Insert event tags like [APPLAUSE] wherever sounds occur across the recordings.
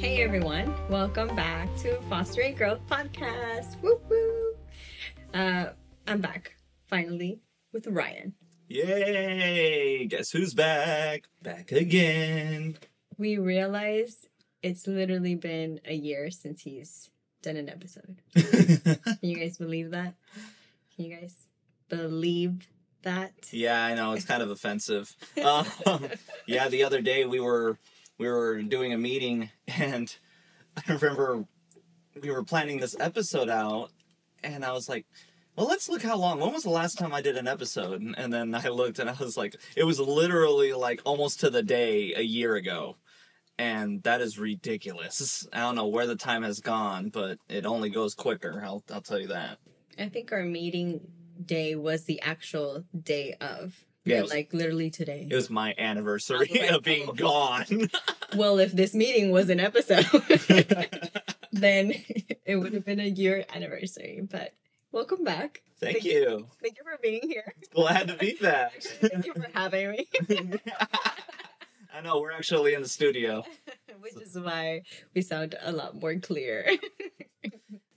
Hey everyone, welcome back to Fostering Growth Podcast. Woo woo. Uh, I'm back finally with Ryan. Yay! Guess who's back? Back again. We realized it's literally been a year since he's done an episode. [LAUGHS] Can you guys believe that? Can you guys believe that? yeah, I know it's kind of offensive. Um, yeah, the other day we were we were doing a meeting, [LAUGHS] and I remember we were planning this episode out, and I was like. Well, let's look how long. When was the last time I did an episode? And, then I looked and I was like, it was literally like almost to the day a year ago. And that is ridiculous. I don't know where the time has gone, but it only goes quicker. I'll, I'll tell you that. I think our meeting day was the actual day of. Yeah, was- like literally today. It was my anniversary oh, was like, of being oh. gone. [LAUGHS] well, if this meeting was an episode, [LAUGHS] then it would have been a year anniversary. But welcome back. Thank you. Thank you for being here. Glad to be back. [LAUGHS] Thank you for having me. I know we're actually in the studio. Which is why we sound a lot more clear. [LAUGHS]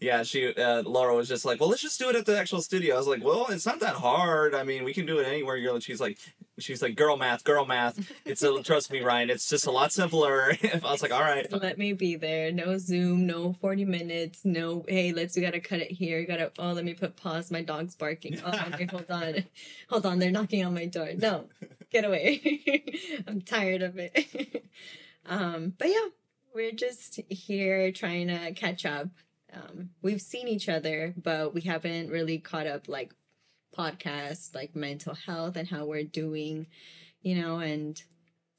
Yeah, she uh, Laura was just like, "Well, let's just do it at the actual studio." I was like, "Well, it's not that hard. I mean, we can do it anywhere." You're. She's like, she's like, "Girl math, girl math. It's a, [LAUGHS] trust me, Ryan. It's just a lot simpler." [LAUGHS] I was like, "All right." Let me be there. No Zoom, no 40 minutes, no, hey, let's, we gotta cut it here. We gotta, oh, let me put pause. My dog's barking. Oh, okay, hold on. Hold on. They're knocking on my door. No, get away. I'm tired of it. Um, but yeah, we're just here trying to catch up. Um, we've seen each other, but we haven't really caught up like podcasts, like mental health and how we're doing, you know, and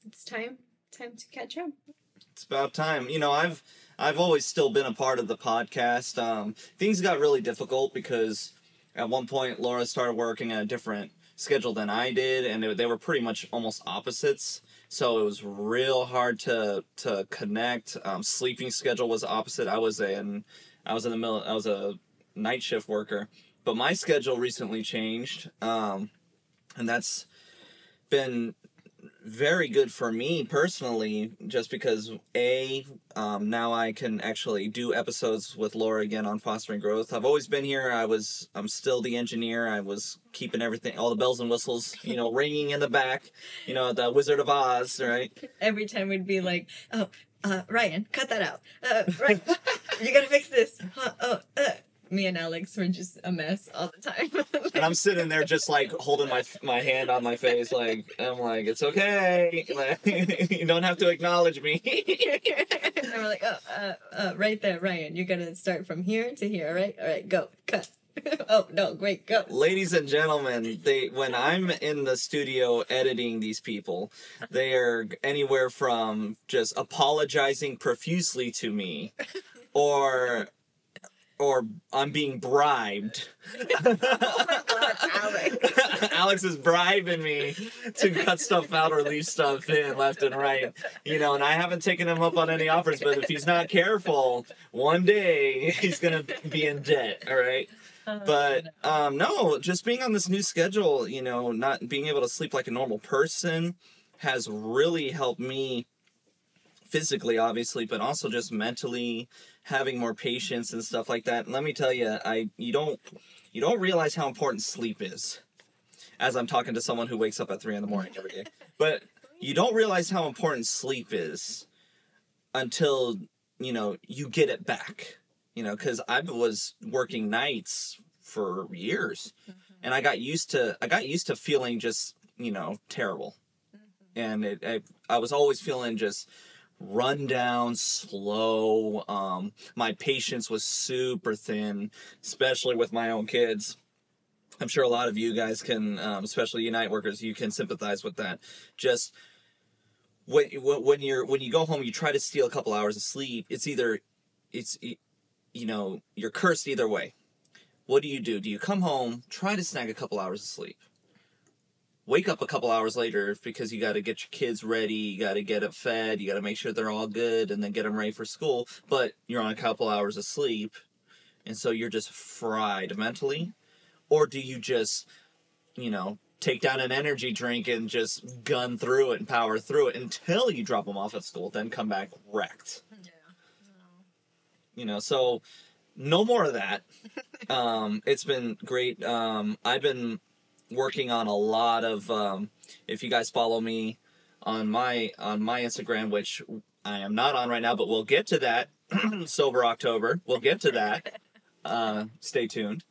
it's time, time to catch up. It's about time. You know, I've I've always still been a part of the podcast. Um, things got really difficult because at one point Laura started working at a different schedule than I did, and they, they were pretty much almost opposites. So it was real hard to to connect. Um, sleeping schedule was opposite. I was in I was in the middle. I was a night shift worker, but my schedule recently changed, um, and that's been very good for me personally just because a um, now i can actually do episodes with laura again on fostering growth i've always been here i was i'm still the engineer i was keeping everything all the bells and whistles you know ringing in the back you know the wizard of oz right Every time we'd be like, oh, uh, Ryan, cut that out. Uh, Ryan, [LAUGHS] you gotta fix this. Uh, oh, uh. Me and Alex were just a mess all the time. [LAUGHS] and i'm sitting there just like holding my my hand on my face like i'm like it's okay like, [LAUGHS] you don't have to acknowledge me and we're like, oh, uh, uh, right there, Ryan. you're gonna start from here to here, all right? All right, go, cut. [LAUGHS] oh, no, great, go. ladies and gentlemen they when i'm in the studio editing these people they are anywhere from just apologizing profusely to me or or i'm being bribed Oh my God, Alex. alex is bribing me to cut stuff out or leave stuff in left and right you know and i haven't taken him up on any offers but if he's not careful one day he's gonna be in debt all right but um no just being on this new schedule you know not being able to sleep like a normal person has really helped me physically obviously but also just mentally having more patience and stuff like that. And let me tell you i you don't you don't realize how important sleep is as i'm talking to someone who wakes up at three in the morning every day. But you don't realize how important sleep is until you know you get it back you know because i was working nights for years and i got used to i got used to feeling just you know terrible. Mm-hmm. And it I, I was always feeling just run down slow. Um my patience was super thin especially with my own kids. I'm sure a lot of you guys can um, especially unite workers you can sympathize with that. Just when when when you're when you go home you try to steal a couple hours of sleep it's either it's you know you're cursed either way. What do you do? Do you come home try to snag a couple hours of sleep wake up a couple hours later because you got to get your kids ready you got to get them fed you got to make sure they're all good and then get them ready for school but you're on a couple hours of sleep and so you're just fried mentally or do you just you know take down an energy drink and just gun through it and power through it until you drop them off at school then come back wrecked [LAUGHS] you know, so no more of that. um, it's been great. Um, I've been working on a lot of. Um, if you guys follow me on my on my Instagram, which I am not on right now, but we'll get to that. [CLEARS THROAT] Sober October, we'll get to that. [LAUGHS] Uh, stay tuned.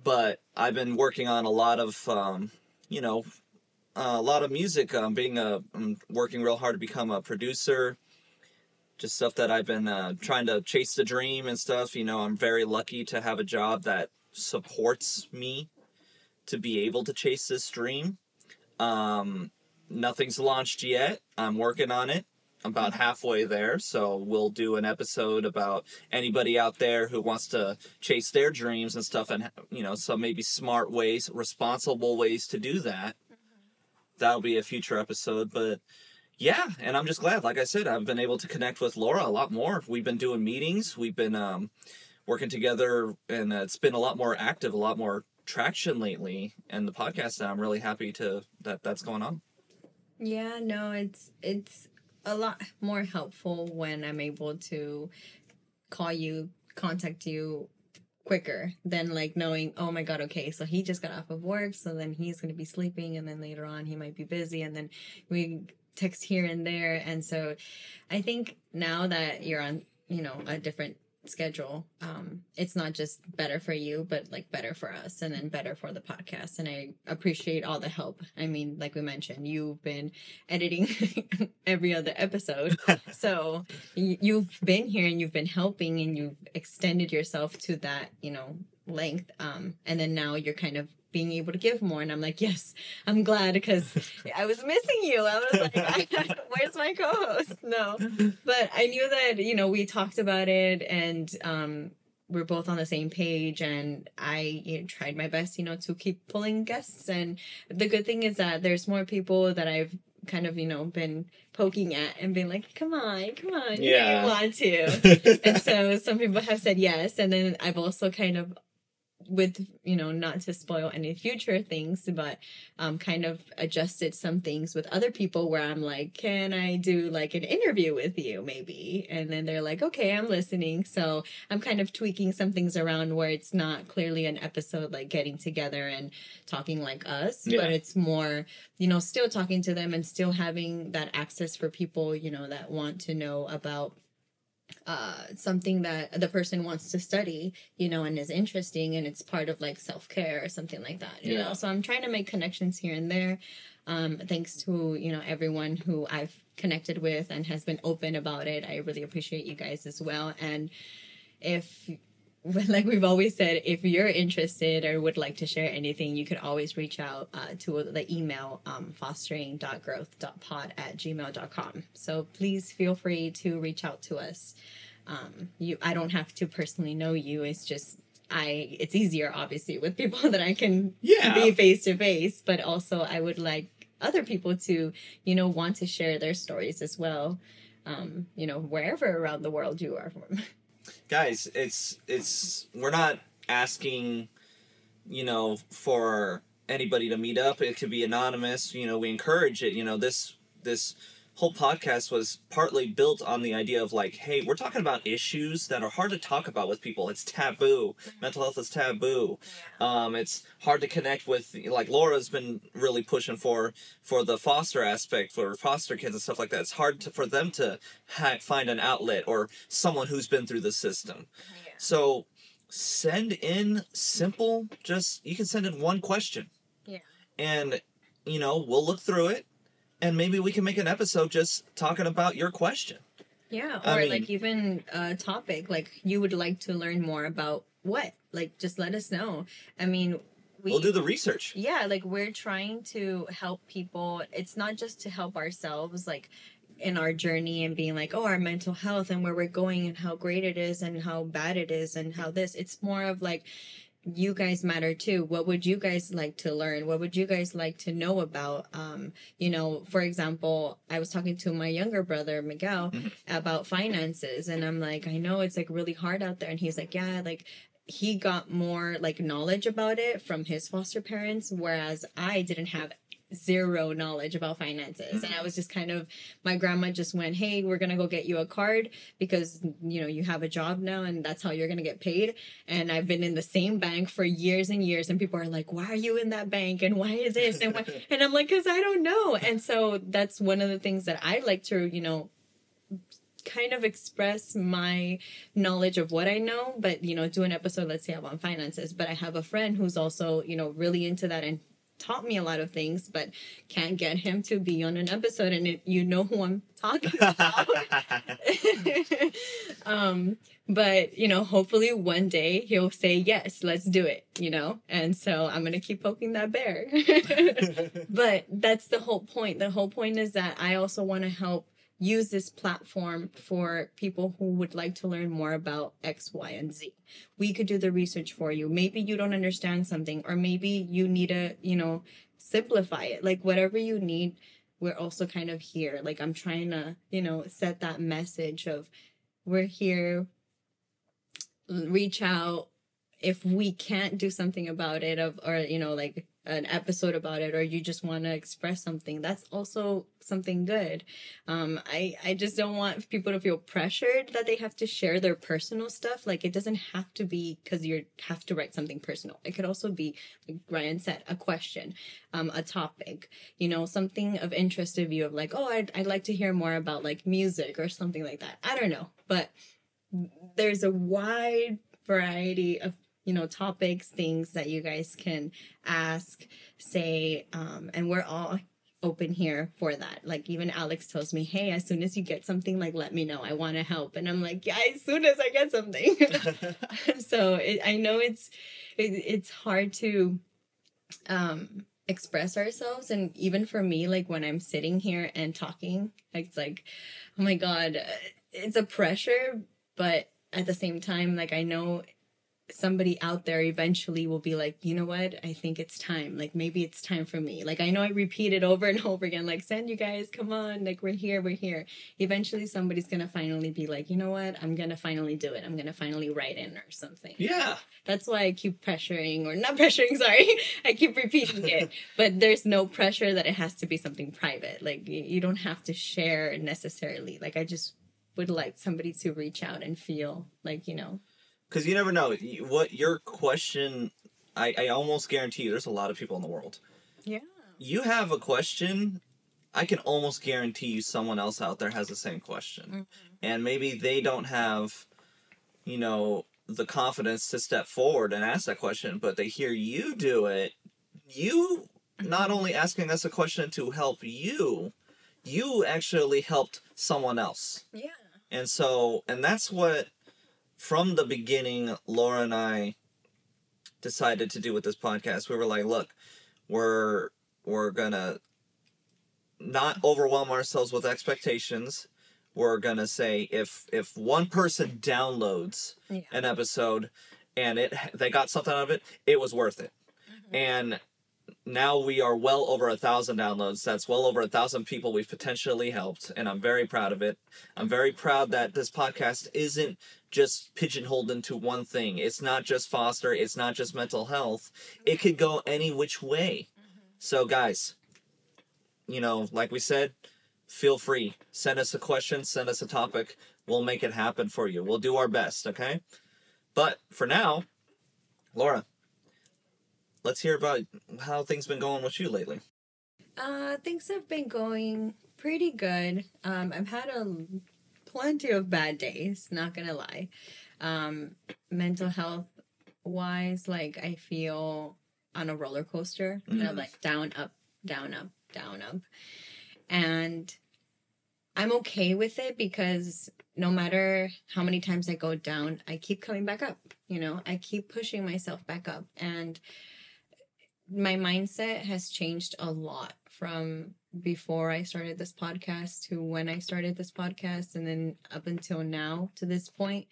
But I've been working on a lot of, um, you know, a lot of music. Um, being a, I'm working real hard to become a producer just stuff that I've been uh, trying to chase the dream and stuff. You know, I'm very lucky to have a job that supports me to be able to chase this dream. Um, nothing's launched yet. I'm working on it. I'm about halfway there, so we'll do an episode about anybody out there who wants to chase their dreams and stuff, and you know, some maybe smart ways, responsible ways to do that. That'll be a future episode, but yeah, and I'm just glad. Like I said, I've been able to connect with Laura a lot more. We've been doing meetings. We've been um, working together, and uh, it's been a lot more active, a lot more traction lately. And the podcast, I'm really happy to that that's going on. Yeah, no, it's it's a lot more helpful when I'm able to call you, contact you quicker than like knowing, oh my god, okay, so he just got off of work, so then he's gonna be sleeping, and then later on he might be busy, and then we text here and there. And so I think now that you're on, you know, a different schedule, um, it's not just better for you, but like better for us and then better for the podcast. And I appreciate all the help. I mean, like we mentioned, you've been editing [LAUGHS] every other episode. [LAUGHS] so you've been here and you've been helping and you've extended yourself to that, you know, length. Um, and then now you're kind of being able to give more. And I'm like, yes, I'm glad because I was missing you. I was like, [LAUGHS] where's my co-host? No, but I knew that you know we talked about it and um, we're both on the same page. And I you know, tried my best, you know, to keep pulling guests. And the good thing is that there's more people that I've kind of you know been poking at and being like come on come on yeah. you want to [LAUGHS] and so some people have said yes and then i've also kind of with you know not to spoil any future things but um kind of adjusted some things with other people where i'm like can i do like an interview with you maybe and then they're like okay i'm listening so i'm kind of tweaking some things around where it's not clearly an episode like getting together and talking like us yeah. but it's more you know still talking to them and still having that access for people you know that want to know about uh something that the person wants to study you know and is interesting and it's part of like self-care or something like that you yeah. know so i'm trying to make connections here and there um thanks to you know everyone who i've connected with and has been open about it. I really appreciate you guys as well. And if like we've always said, if you're interested or would like to share anything, you could always reach out uh, to the email um, fostering.growth.pod at gmail.com. So please feel free to reach out to us. Um, you, I don't have to personally know you. It's just I. It's easier, obviously, with people [LAUGHS] that I can yeah. be face to face. But also, I would like other people to, you know, want to share their stories as well. Um, you know, wherever around the world you are from. [LAUGHS] guys, it's it's we're not asking, you know, for anybody to meet up. It could be anonymous. You know, we encourage it. You know, this this whole podcast was partly built on the idea of like, hey, we're talking about issues that are hard to talk about with people. It's taboo. Mental health is taboo. Um, it's hard to connect with. Like Laura's been really pushing for for the foster aspect for foster kids and stuff like that. It's hard to, for them to ha- find an outlet or someone who's been through the system. Yeah. So send in simple. Just you can send in one question. Yeah. And you know we'll look through it and maybe we can make an episode just talking about your question. Yeah, or I mean, like even a topic like you would like to learn more about what? Like just let us know. I mean, we, will do the research. Yeah, like we're trying to help people. It's not just to help ourselves like in our journey and being like, oh, our mental health and where we're going and how great it is and how bad it is and how this. It's more of like you guys matter too. What would you guys like to learn? What would you guys like to know about? Um, you know, for example, I was talking to my younger brother, Miguel, mm-hmm. about finances. And I'm like, I know it's like really hard out there. And he's like, yeah, like he got more like knowledge about it from his foster parents, whereas I didn't have zero knowledge about finances. And I mm-hmm. was just kind of, my grandma just went, Hey, we're to go get you a card because, you know, you have a job now and that's how you're to get paid. And I've been in the same bank for years and years. And people are like, Why are you in that bank? And why is this? And, why? [LAUGHS] and I'm like, Because I don't know. And so that's one of the things that I like to, you know, kind of express my knowledge of what I know, but you know, do an episode, let's say, about finances. But I have a friend who's also, you know, really into that and taught me a lot of things, but can't get him to be on an episode. And it, you know who I'm talking [LAUGHS] about. [LAUGHS] um, but you know, hopefully one day he'll say yes, let's do it. You know, and so I'm gonna keep poking that bear. [LAUGHS] but that's the whole point. The whole point is that I also want to help use this platform for people who would like to learn more about X, Y, and Z. We could do the research for you. Maybe you don't understand something, or maybe you need to, you know, simplify it. Like whatever you need, we're also kind of here. Like I'm trying to, you know, set that message of we're here, reach out. If we can't do something about it, of or you know, like an episode about it or you just want to express something that's also something good. Um i i just don't want people to feel pressured that they have to share their personal stuff. Like it doesn't have to be because you have to write something personal. It could also be like ryan said a question um a topic you know something of interest to you of like oh I'd, I'd like to hear more about like music or something like that. I don't know but there's a wide variety of you know topics things that you guys can ask say um and we're all open here for that. Like even alex tells me hey as soon as you get something like let me know. I want to help. And i'm like yeah as soon as i get something. [LAUGHS] [LAUGHS] So it, i know it's it, it's hard to um express ourselves. And even for me like when i'm sitting here and talking it's like oh my god it's a pressure but at the same time like i know somebody out there eventually will be like, you know what? I think it's time. Like maybe it's time for me. Like I know I repeat it over and [LAUGHS] over again, like send you guys, come on, like we're here, we're here. Eventually somebody's gonna finally be like, you know what? I'm gonna finally do it. I'm gonna finally write in or something. Yeah. That's why I keep pressuring or not [LAUGHS] pressuring, sorry. I keep repeating it. [LAUGHS] but there's no pressure that it has to be something private. Like you don't have to share necessarily. Like I just would like somebody to reach out and feel like, you know, because you never know what your question. I, I almost guarantee you, there's a lot of people in the world. Yeah. You have a question. I can almost guarantee you someone else out there has the same question, Mm-hmm. and maybe they don't have, you know, the confidence to step forward and ask that question, but they hear you do it. You not only asking us a question to help you, you actually helped someone else. Yeah. And so, and that's what, from the beginning, Laura and I decided to do with this podcast. We were like, look, we're we're gonna not overwhelm ourselves with expectations. We're gonna say if if one person downloads Yeah. an episode and it they got something out of it, it was worth it. Mm-hmm. And now we are well over a thousand downloads. That's well over a thousand people we've potentially helped, and I'm very proud of it. I'm very proud that this podcast isn't just pigeonholed into one thing. It's not just foster. It's not just mental health. It could go any which way. Mm-hmm. So, guys, you know, like we said, feel free. Send us a question. Send us a topic. We'll make it happen for you. We'll do our best. Okay. But for now, Laura, let's hear about how things been going with you lately. Uh, things have been going pretty good. Um, I've had a plenty of bad days, not gonna lie. Um, mental health wise, like I feel on a roller coaster, kind of like down, up, down, up, down, up. And I'm okay with it because no matter how many times I go down, I keep coming back up. You know, I keep pushing myself back up. And my mindset has changed a lot from before I started this podcast to when I started this podcast and then up until now to this point.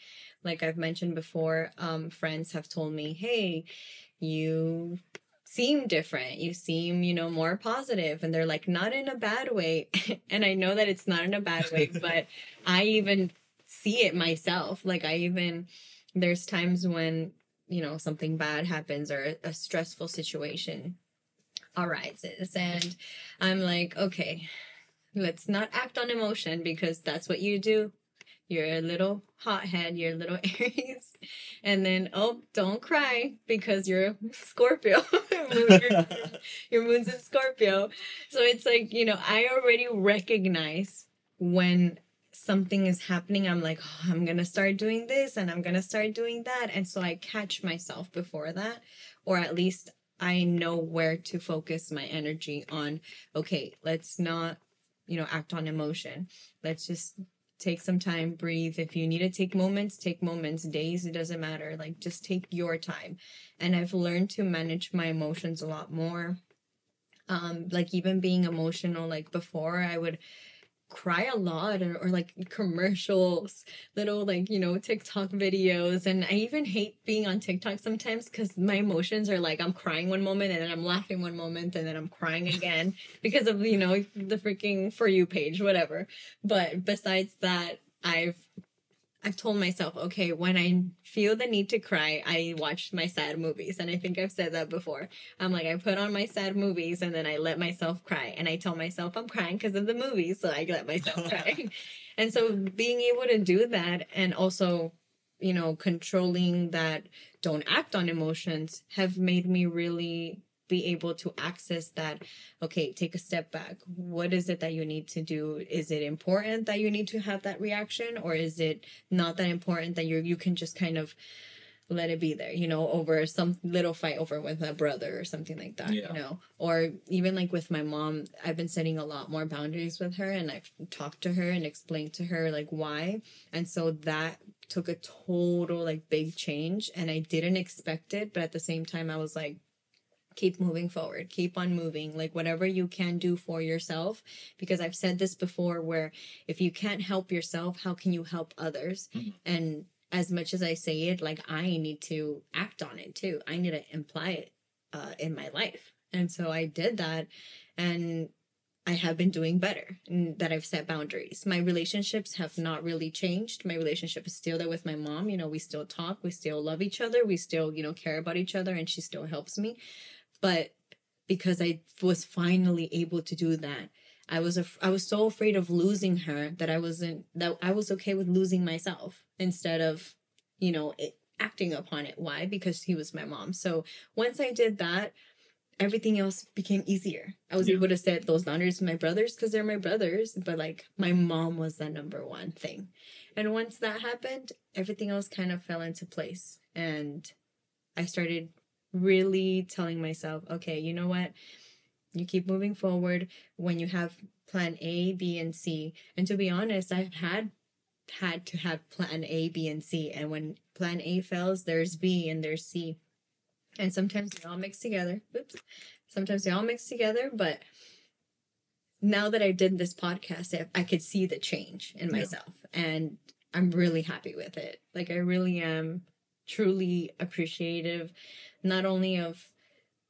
Like I've mentioned before, um, friends have told me, hey, you seem different. You seem, you know, more positive. And they're like, not in a bad way. [LAUGHS] and I know that it's not in a bad way, [LAUGHS] but I even see it myself. Like I even, there's times when, you know, something bad happens or a stressful situation arises. And I'm like, okay, let's not act on emotion because that's what you do. You're a little hothead, you're a little [LAUGHS] Aries. And then, oh, don't cry because you're Scorpio. [LAUGHS] your, your moon's in Scorpio. So it's like, you know, I already recognize when something is happening, I'm like, oh, I'm going to start doing this and I'm going to start doing that. And so I catch myself before that, or at least I know where to focus my energy on. Okay, let's not, you know, act on emotion. Let's just take some time, breathe. If you need to take moments, take moments, days, it doesn't matter. Like just take your time. And I've learned to manage my emotions a lot more. Um, like even being emotional, like before I would cry a lot or, or like commercials little like you know tiktok videos. And i even hate being on tiktok sometimes because my emotions are like i'm crying one moment and then i'm laughing one moment and then i'm crying again [LAUGHS] because of you know the freaking for you page whatever. But besides that i've I've told myself, okay, when I feel the need to cry, I watch my sad movies. And I think I've said that before. I'm like, I put on my sad movies and then I let myself cry. And I tell myself I'm crying because of the movies. So I let myself [LAUGHS] cry. and so being able to do that and also, you know, controlling that don't act on emotions have made me really be able to access that okay take a step back. What is it that you need to do? Is it important that you need to have that reaction or is it not that important that you you can just kind of let it be there you know over some little fight over with a brother or something like that yeah. you know? Or even like with my mom i've been setting a lot more boundaries with her and i've talked to her and explained to her like why. And so that took a total like big change and i didn't expect it but at the same time i was like keep moving forward keep on moving like whatever you can do for yourself because i've said this before where if you can't help yourself how can you help others mm-hmm. and as much as i say it like i need to act on it too i need to imply it uh, in my life and so i did that and I have been doing better that I've set boundaries. My relationships have not really changed. My relationship is still there with my mom. You know, we still talk, we still love each other, we still, you know, care about each other, and she still helps me. But because I was finally able to do that, I was af- I was so afraid of losing her that I wasn't that I was okay with losing myself instead of, you know, it, acting upon it. Why? Because he was my mom. So once I did that, everything else became easier. I was yeah. able to set those boundaries with my brothers because they're my brothers, but like my mom was the number one thing. And once that happened, everything else kind of fell into place. And I started really telling myself, okay, you know what? You keep moving forward when you have plan A, B, and C. And to be honest, I've had had to have plan A, B, and C. And when plan A fails, there's B and there's C. And sometimes they all mix together. Oops. Sometimes they all mix together, but now that I did this podcast, I, I could see the change in myself. Yeah. And I'm really happy with it. Like I really am truly appreciative not only of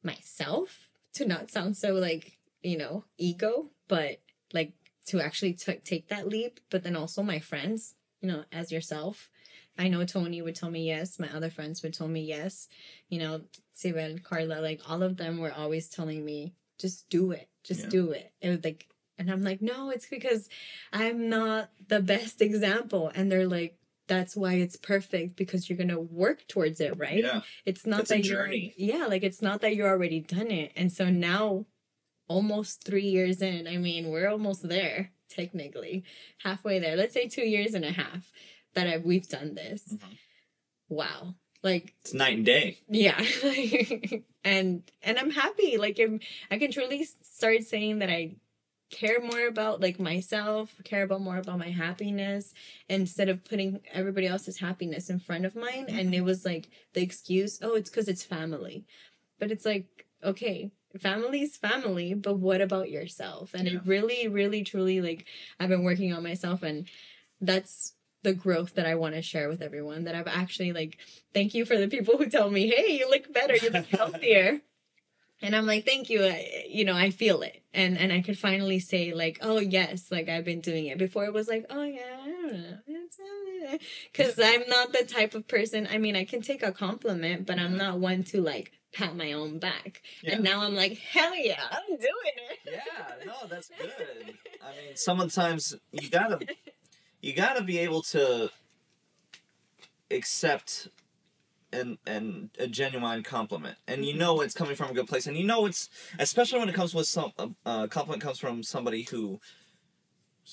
myself to not sound so like you know ego but like to actually t- take that leap but then also my friends you know as yourself. I know tony would tell me yes. My other friends would tell me yes. You know Sibel, carla like all of them were always telling me just do it. Just yeah. do it. It was like and i'm like no it's because i'm not the best [LAUGHS] example. And they're like that's why it's perfect because you're gonna work towards it, right? Yeah. It's not that you're yeah, like it's not that you're already done it. And so now almost three years in, I mean, we're almost there, technically. Halfway there. Let's say two years and a half that I've we've done this. Mm-hmm. Wow. Like it's night and day. Yeah. [LAUGHS] and and I'm happy. Like I'm, I can truly start saying that I care more about like myself, care about more about my happiness instead of putting everybody else's happiness in front of mine. And it mm-hmm. was like the excuse, oh, it's because it's family. But it's like, okay, family's family, but what about yourself? And yeah. it really, really, truly like I've been working on myself and that's the growth that I want to share with everyone. That I've actually like thank you for the people who tell me, hey, you look better, you look [LAUGHS] healthier and i'm like thank you I, you know i feel it and and i could finally say like oh yes like i've been doing it before it was like oh yeah i don't know because uh, i'm not the type of person i mean i can take a compliment but i'm mm-hmm. not one to like pat my own back. Yeah. And now I'm like, hell yeah, I'm doing it. Yeah, no, that's good. I mean, sometimes you gotta you gotta be able to accept and and a genuine compliment, and you know it's coming from a good place, and you know it's especially when it comes with some a uh, compliment comes from somebody who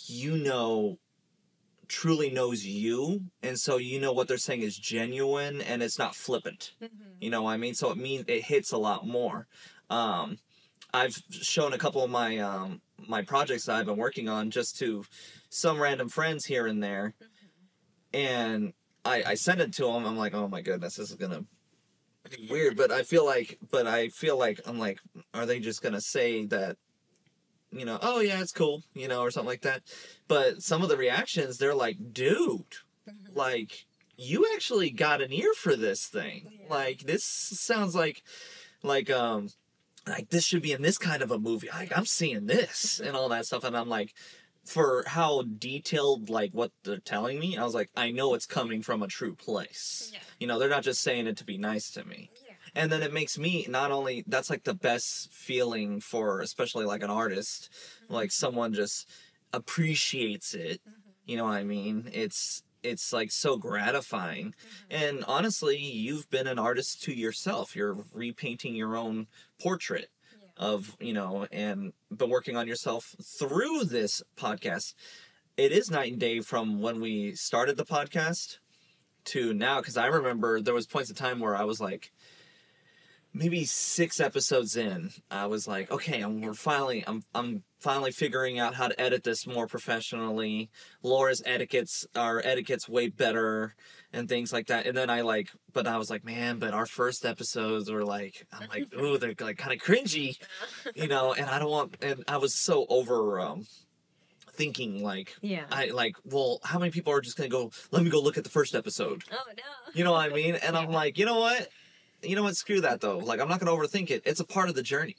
you know truly knows you and so you know what they're saying is genuine and it's not flippant. You know what I mean? So it means it hits a lot more. Um, I've shown a couple of my um, my projects that I've been working on just to some random friends here and there, and I I send it to them. I'm like, oh my goodness, this is gonna be weird. But I feel like, but I feel like I'm like, are they just gonna say that? You know, oh yeah, it's cool, you know, or something like that. But some of the reactions, they're like, dude, like you actually got an ear for this thing. Yeah. Like this sounds like like um like this should be in this kind of a movie. Like I'm seeing this and all that stuff and I'm like for how detailed like what they're telling me, I was like I know it's coming from a true place. Yeah. You know, they're not just saying it to be nice to me. Yeah. And then it makes me not only that's like the best feeling for especially like an artist, mm-hmm. like someone just appreciates it. Mm-hmm. You know what I mean? It's it's like so gratifying. Mm-hmm. And honestly, you've been an artist to yourself. You're repainting your own portrait of, you know, and been working on yourself through this podcast. It is night and day from when we started the podcast to now because I remember there was points of time where I was like maybe six episodes in, I was like, okay, I'm, we're finally, I'm, I'm finally figuring out how to edit this more professionally. Laura's etiquettes, our etiquette's way better and things like that. And then I like, but I was like, man, but our first episodes were like, I'm like, [LAUGHS] ooh, they're like kind of cringy, [LAUGHS] you know, and I don't want, and I was so over, um, thinking like, Yeah. I like, well, how many people are just gonna go, let me go look at the first episode? oh no. You know what I mean? And I'm like, you know what? You know what? Screw that though. Like I'm not gonna overthink it. It's a part of the journey.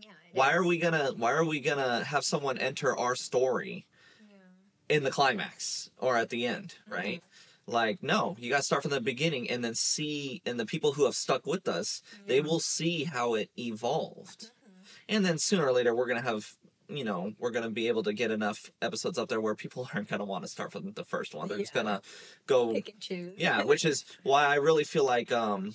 Yeah. Why are we gonna why are we gonna have someone enter our story Yeah. in the climax or at the end, right? Like, no, you gotta start from the beginning and then see and the people who have stuck with us, they will see how it evolved. Mhm. And then sooner or later we're gonna have you know, we're gonna be able to get enough episodes up there where people [LAUGHS] aren't gonna want to start from the first one. They're just gonna go Pick and choose. yeah, which is why I really feel like um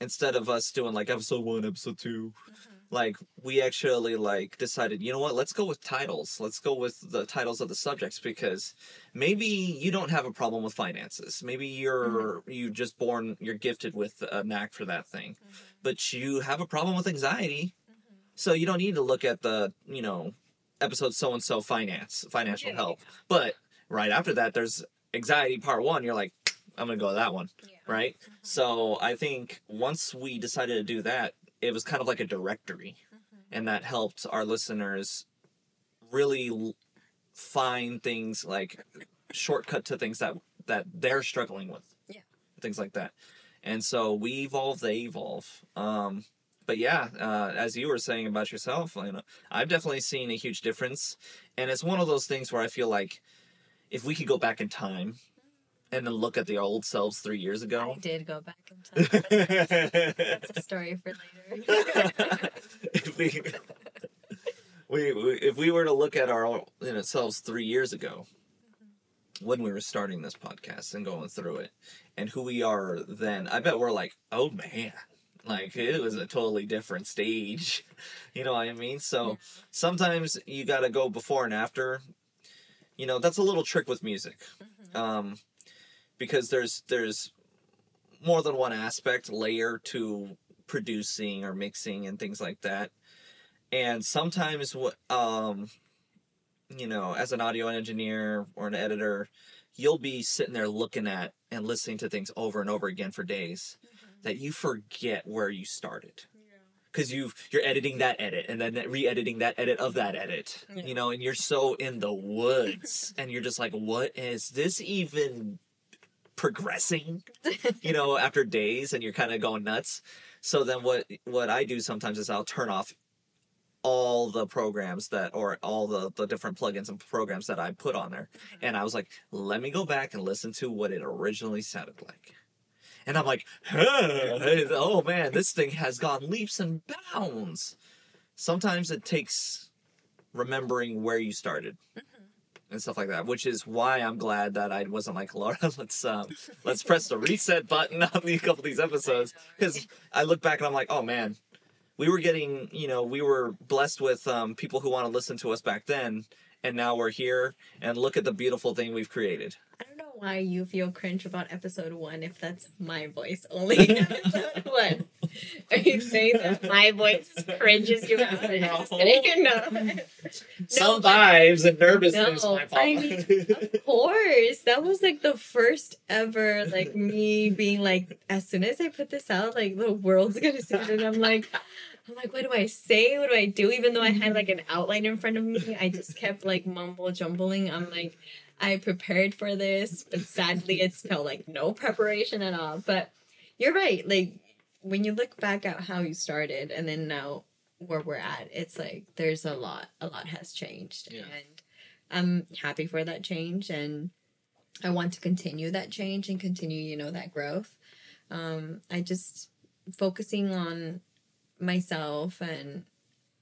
instead of us doing like episode one, episode two, Mhm. Like we actually like decided, you know what, let's go with titles. Let's go with the titles of the subjects because maybe you don't have a problem with finances. Maybe you're you just born you're gifted with a knack for that thing. Mhm. But you have a problem with anxiety. Mhm. So you don't need to look at the, you know, episode so and so finance, financial Yeah, help. But right after that there's anxiety part 1, you're like I'm going to go to that one Yeah. right? Mhm. So I think once we decided to do that, it was kind of like a directory, Mhm. and that helped our listeners really find things like shortcut to things that that they're struggling with, Yeah. things like that. And so we evolve, they evolve. Um, but yeah, uh, as you were saying about yourself, you know, I've definitely seen a huge difference, and it's one of those things where I feel like if we could go back in time and then look at the old selves three years ago. I did go back in [LAUGHS] time. That's a story for later. if [LAUGHS] we, we, we if we were to look at our you know, selves three years ago when we were starting this podcast and going through it and who we are then i bet we're like oh man like it was a totally different stage [LAUGHS] you know what i mean so sometimes you got to go before and after you know that's a little trick with music Mhm. um, because there's there's more than one aspect layer to producing or mixing and things like that and sometimes what um you know as an audio engineer or an editor you'll be sitting there looking at and listening to things over and over again for days Mhm. that you forget where you started because you you're editing that edit and then re-editing that edit of that edit Yeah. you know and you're so in the woods and you're just like what is this even progressing [LAUGHS] you know after days and you're kind of going nuts. So then what what i do sometimes is i'll turn off all the programs that or all the the different plugins and programs that i put on there. Mm-hmm. And i was like let me go back and listen to what it originally sounded like. And I'm like, huh, oh man, this thing has gone leaps and bounds. Sometimes it takes remembering where you started mm-hmm. And stuff like that, which is why I'm glad that I wasn't like Laura. [LAUGHS] Let's um, let's press the reset button on the couple of these episodes because I look back and I'm like, oh man, we were getting you know we were blessed with um, people who want to listen to us back then, and now we're here and look at the beautiful thing we've created. I don't know why you feel cringe about episode one if that's my voice only. [LAUGHS] episode one. [LAUGHS] Are you saying that my voice cringes you out? [LAUGHS] No. [LAUGHS] no. Some vibes and nervousness. No, my fault. I mean, Of course. That was like the first ever, like me being like, as soon as I put this out, like the world's gonna see it. And I'm like, I'm like, what do I say? What do I do? Even though I had like an outline in front of me, I just kept like mumble jumbling. I'm like, I prepared for this, but sadly it's felt like no preparation at all. But you're right. Like when you look back at how you started and then now where we're at, it's like there's a lot, a lot has changed. Yeah. And I'm happy for that change and I want to continue that change and continue, you know, that growth. Um, I just focusing on myself and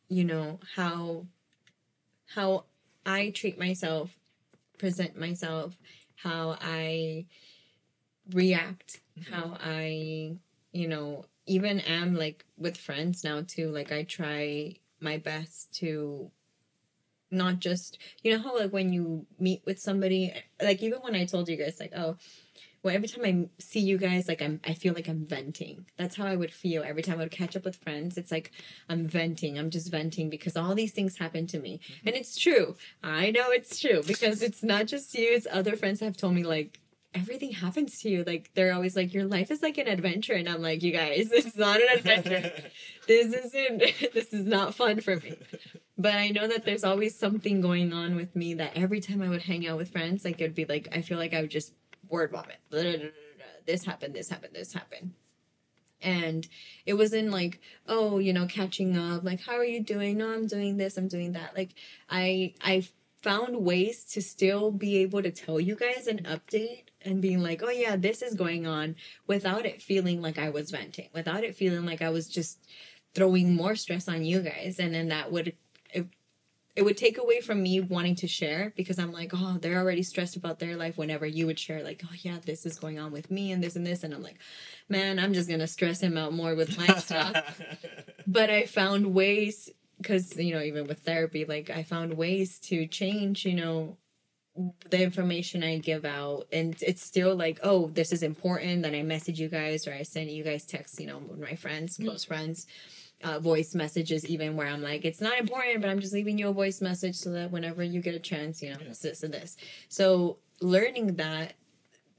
you know how how I treat myself, present myself, how I react, how I, you know, even am like with friends now too. Like I try my best to not just you know how like when you meet with somebody like even when I told you guys like oh well every time I see you guys like I'm I feel like I'm venting. That's how I would feel every time I would catch up with friends. It's like I'm venting. I'm just venting because all these things happen to me. Mm-hmm. And it's true. I know it's true because it's not just you. It's other friends have told me like everything happens to you. Like they're always like your life is like an adventure. And I'm like you guys [LAUGHS] it's not an adventure. [LAUGHS] This isn't [LAUGHS] this is not fun for me. But i know that there's always something going on with me that every time i would hang out with friends like it'd be like i feel like i would just word vomit. This happened this happened this happened. And it wasn't like oh you know catching up like how are you doing? No i'm doing this i'm doing that. Like i i found ways to still be able to tell you guys an update and being like oh yeah this is going on without it feeling like i was venting without it feeling like i was just throwing more stress on you guys. And then that would it, it would take away from me wanting to share because i'm like oh they're already stressed about their life whenever you would share like oh yeah this is going on with me and this and this. And i'm like man i'm just gonna stress him out more with my [LAUGHS] stuff. But i found ways because you know even with therapy like i found ways to change you know the information i give out and it's still like oh this is important then i message you guys or i send you guys text you know with my friends close friends uh, voice messages even where i'm like it's not important but i'm just leaving you a voice message so that whenever you get a chance you know Yeah. this and this so learning that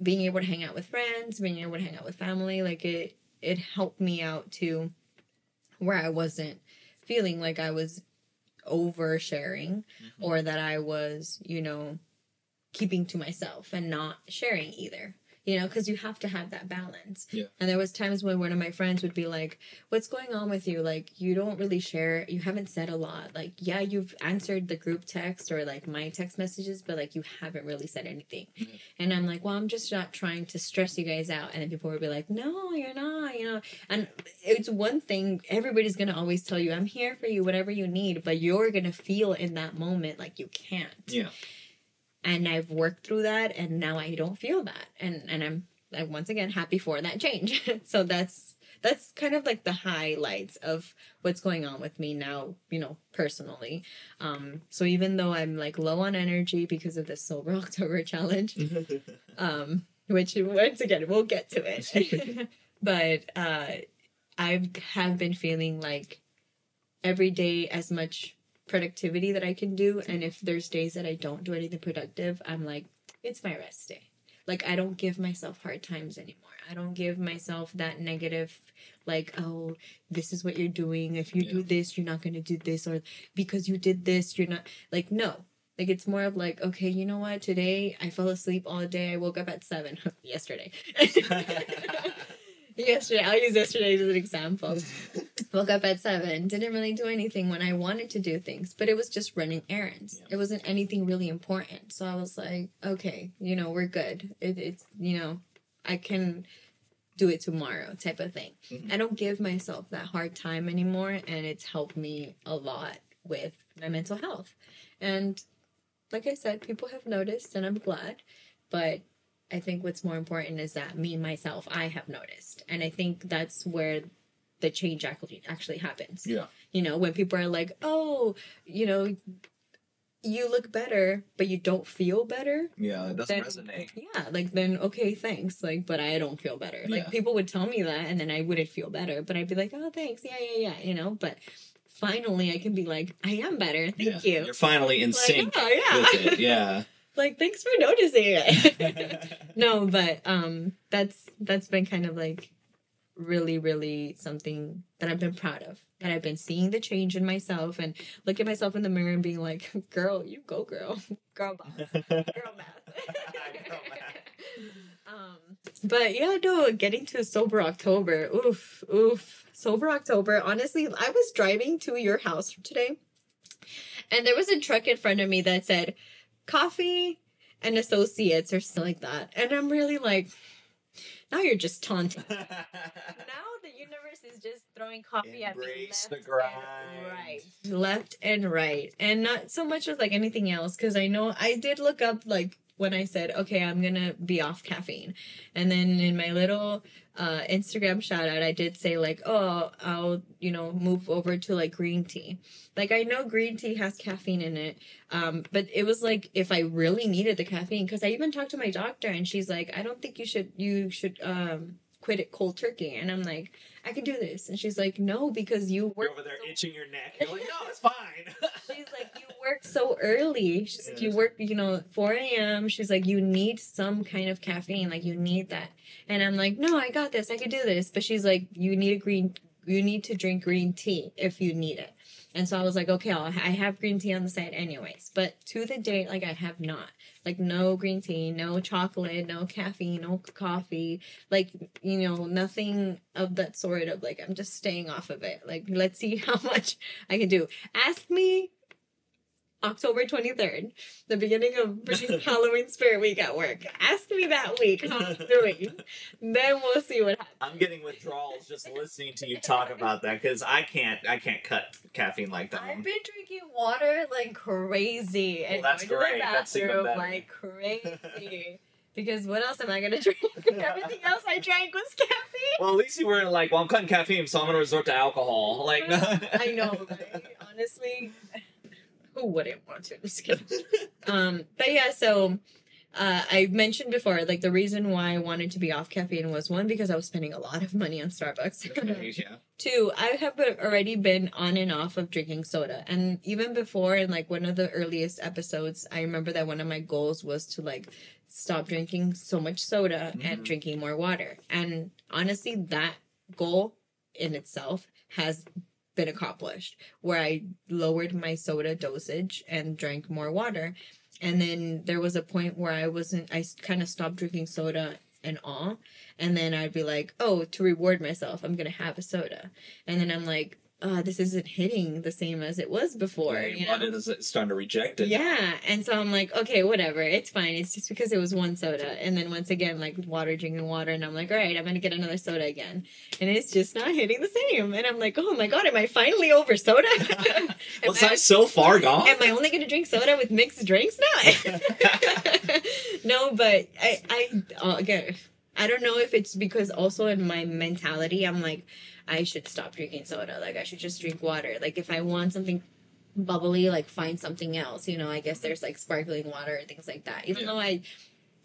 being able to hang out with friends being able to hang out with family like it it helped me out to where i wasn't feeling like i was oversharing Mm-hmm. or that i was you know keeping to myself and not sharing either you know because you have to have that balance. Yeah. and there was times when one of my friends would be like what's going on with you? Like you don't really share you haven't said a lot. Like yeah you've answered the group text or like my text messages but like you haven't really said anything. Mhm. and i'm like well i'm just not trying to stress you guys out. And then people would be like no you're not you know. And it's one thing everybody's gonna always tell you i'm here for you whatever you need but you're gonna feel in that moment like you can't. Yeah. And I've worked through that and now I don't feel that. And and I'm like once again happy for that change. [LAUGHS] So that's that's kind of like the highlights of what's going on with me now you know personally. Um so even though I'm like low on energy because of the sober [LAUGHS] October challenge [LAUGHS] um which once again we'll get to it. But uh I have been feeling like every day as much productivity that I can do and if there's days that I don't do anything productive I'm like it's my rest day. Like I don't give myself hard times anymore. I don't give myself that negative like oh this is what you're doing. If you do this you're not going to do this or because you did this you're not like no. Like it's more of like okay you know what? Today I fell asleep all day. I woke up at 7 [LAUGHS] yesterday [LAUGHS] [LAUGHS] yesterday I'll use yesterday as an example woke up at seven didn't really do anything when i wanted to do things but it was just running errands Yeah. it wasn't anything really important so i was like okay you know we're good it, it's you know i can do it tomorrow type of thing. Mhm. I don't give myself that hard time anymore and it's helped me a lot with my mental health. And like I said, people have noticed and I'm glad, but I think what's more important is that me myself I have noticed. And I think that's where the change actually actually happens. Yeah. You know, when people are like, "Oh, you know, you look better, but you don't feel better." Yeah, it doesn't then resonate. yeah like then okay thanks like but i don't feel better Yeah. like people would tell me that and then i wouldn't feel better but i'd be like oh thanks yeah yeah yeah you know but finally i can be like i am better thank you You're finally in Like, sync oh, yeah. with it. [LAUGHS] Yeah. Like thanks for noticing it [LAUGHS] no but um that's that's been kind of like really really something that i've been proud of that i've been seeing the change in myself and look at myself in the mirror and being like girl you go girl girl boss [LAUGHS] girl math. [LAUGHS] Um, but yeah, no, getting to sober October. Oof, oof. Sober October. Honestly, I was driving to your house today, and there was a truck in front of me that said coffee and associates or something like that. And I'm really like, now you're just taunting. [LAUGHS] now the universe is just throwing coffee at me left the grind. and right, left and right, and not so much with like anything else. Because I know I did look up like when I said, okay, I'm gonna be off caffeine, and then in my little uh, Instagram shout out, I did say like, oh, I'll you know move over to like green tea. Like I know green tea has caffeine in it, um, but it was like if I really needed the caffeine, because I even talked to my doctor and she's like, I don't think you should you should um quit it cold turkey, and I'm like, I can do this, and she's like, no, because you work You're over there so- itching your neck. You're like, no, it's [LAUGHS] fine. She's like, you work so early. She's like, you work, you know, 4 a.m. She's like, you need some kind of caffeine. Like, you need that. And I'm like, no, I got this. I could do this. But she's like, you need a green, you need to drink green tea if you need it. And so I was like, okay, I'll, I have green tea on the side anyways. But to the date, like, I have not. Like, no green tea, no chocolate, no caffeine, no coffee. Like, you know, nothing of that sort of like, I'm just staying off of it. Like, let's see [LAUGHS] how much I can do. Ask me October 23rd, the beginning of [LAUGHS] Halloween Spirit Week at work. Ask me that week how I'm [LAUGHS] doing. then we'll see what happens. I'm getting withdrawals just listening to you talk about that because I can't I can't cut caffeine like that. I've been drinking water like crazy and Well, that's going to great. the That's even bathroom better. like crazy. [LAUGHS] because what else am I gonna drink? Everything else I drank was caffeine. Well, at least you weren't like, well, I'm cutting caffeine, so I'm gonna resort to alcohol. Like, I know, right? honestly. Who wouldn't want to? [LAUGHS] Just kidding. um, but yeah, so uh, I mentioned before, like the reason why I wanted to be off caffeine was one because I was spending a lot of money on Starbucks. Okay, yeah. [LAUGHS] Two, I have already been on and off of drinking soda, and even before, in like one of the earliest episodes, I remember that one of my goals was to like stop drinking so much soda and Mhm. drinking more water. And honestly, that goal in itself has been accomplished where I lowered my soda dosage and drank more water. And then there was a point where I wasn't, I kind of stopped drinking soda and all. And then I'd be like, oh, to reward myself, I'm going to have a soda. And then I'm like, uh, this isn't hitting the same as it was before. Your you know? is starting to reject it. Yeah, and so I'm like, okay, whatever, it's fine. It's just because it was one soda, and then once again, like water, drinking water, and I'm like, all right, I'm gonna get another soda again, and it's just not hitting the same. And I'm like, oh my god, am I finally over soda? [LAUGHS] am, Was I, I so far gone? am I only gonna drink soda with mixed drinks now? [LAUGHS] no, but I, I uh, again, I don't know if it's because also in my mentality, I'm like, I should stop drinking soda. Like I should just drink water. Like if I want something bubbly, like find something else. You know, I guess there's like sparkling water and things like that. Even Yeah. though I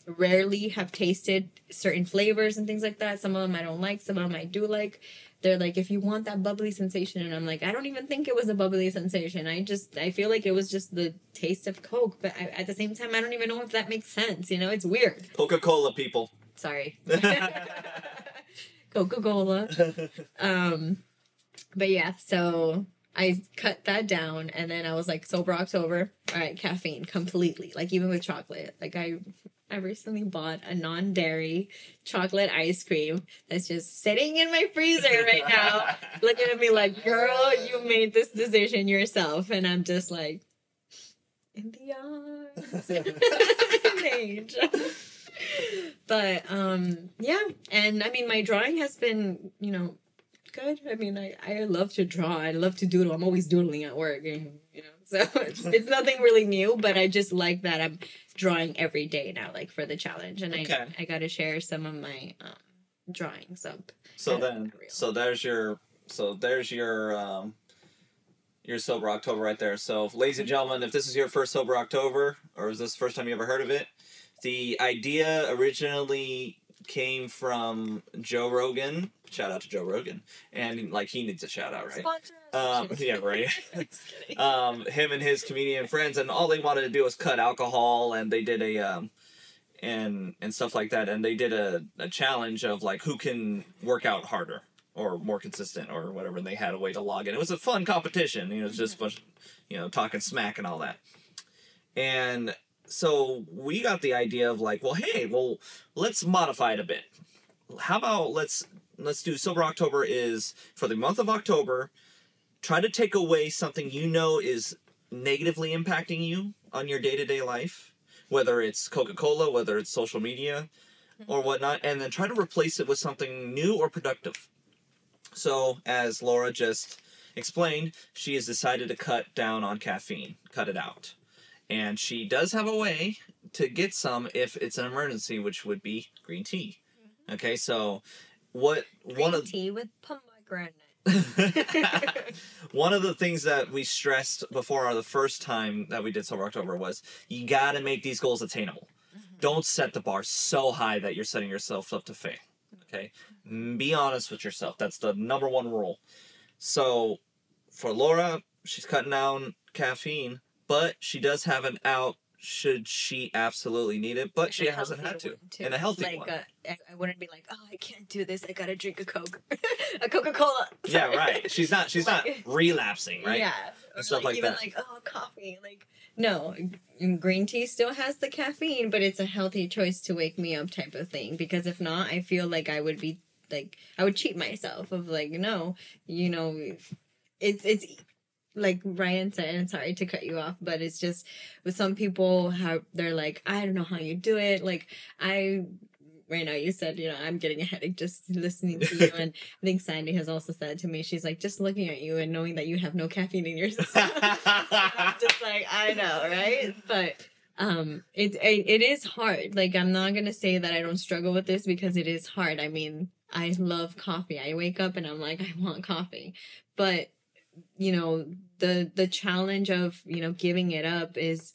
rarely have tasted certain flavors and things like that. Some of them I don't like, some of them I do like. They're like, if you want that bubbly sensation, and I'm like, I don't even think it was a bubbly sensation. I just, I feel like it was just the taste of Coke, but I, at the same time, I don't even know if that makes sense. You know, it's weird. Coca Cola people. Sorry. [LAUGHS] [LAUGHS] Coca Cola. [LAUGHS] Um, but yeah, so I cut that down, and then I was like, sober October. All right, caffeine completely. Like even with chocolate. Like I, I recently bought a non-dairy chocolate ice cream that's just sitting in my freezer right now, [LAUGHS] looking at me like, "Girl, you made this decision yourself," and I'm just like, in the arms, [LAUGHS] an angel. [LAUGHS] but um yeah, and I mean my drawing has been, you know, good. I mean I I love to draw. I love to doodle. I'm always doodling at work, and, you know. [LAUGHS] So it's, it's nothing really new, but I just like that I'm drawing every day now like for the challenge and Okay. I I got to share some of my um drawings up. So then, so there's your, so there's your, um, your sober October right there. So, ladies and gentlemen, if this is your first sober October, or is this the first time you ever heard of it, the idea originally came from Joe Rogan. Shout out to Joe Rogan, and like he needs a shout out, right? Sponsor Um, yeah, [LAUGHS] right. [LAUGHS] Um, him and his comedian friends, and all they wanted to do was cut alcohol, and they did a um, and and stuff like that, and they did a, a challenge of like who can work out harder or more consistent or whatever. And they had a way to log in. It was a fun competition. You know, it was just a bunch, you know, talking smack and all that. And so we got the idea of like, well, hey, well, let's modify it a bit. How about let's let's do Sober October is for the month of October. Try to take away something you know is negatively impacting you on your day to day life, whether it's Coca Cola, whether it's social media, or whatnot, and then try to replace it with something new or productive. So, as Laura just explained, she has decided to cut down on caffeine, cut it out. And she does have a way to get some if it's an emergency, which would be green tea. Okay, so what one Green of tea with pomegranate. [LAUGHS] [LAUGHS] one of the things that we stressed before the first time that we did Sober October was you got to make these goals attainable. Don't set the bar so high that you're setting yourself up to fail. Okay, Mm, be honest with yourself. That's the number one rule. So, for Laura, she's cutting down caffeine, but she does have an out. Should she absolutely need it, but she hasn't had to. too. And a healthy like, one. Uh, I, wouldn't be like, oh, I can't do this. I gotta drink a Coke, [LAUGHS] a Coca Cola. [LAUGHS] Yeah, right. She's not. She's not Like- relapsing, right? Yeah, And stuff like even that. like oh, coffee. Like no, green tea still has the caffeine, but it's a healthy choice to wake me up type of thing. Because if not, I feel like I would be like I would cheat myself of like no, you know, it's it's like Ryan said, and sorry to cut you off, but it's just with some people how they're like, I don't know how you do it. Like I right now you said, you know, I'm getting a headache just listening to you [LAUGHS] and I think Sandy has also said to me, she's like, just looking at you and knowing that you have no caffeine in your system. [LAUGHS] Just [LAUGHS] like, I know, right? But um it, it it is hard. Like I'm not gonna say that I don't struggle with this because it is hard. I mean, I love coffee. I wake up and I'm like, I want coffee. But you know, the the challenge of, you know, giving it up is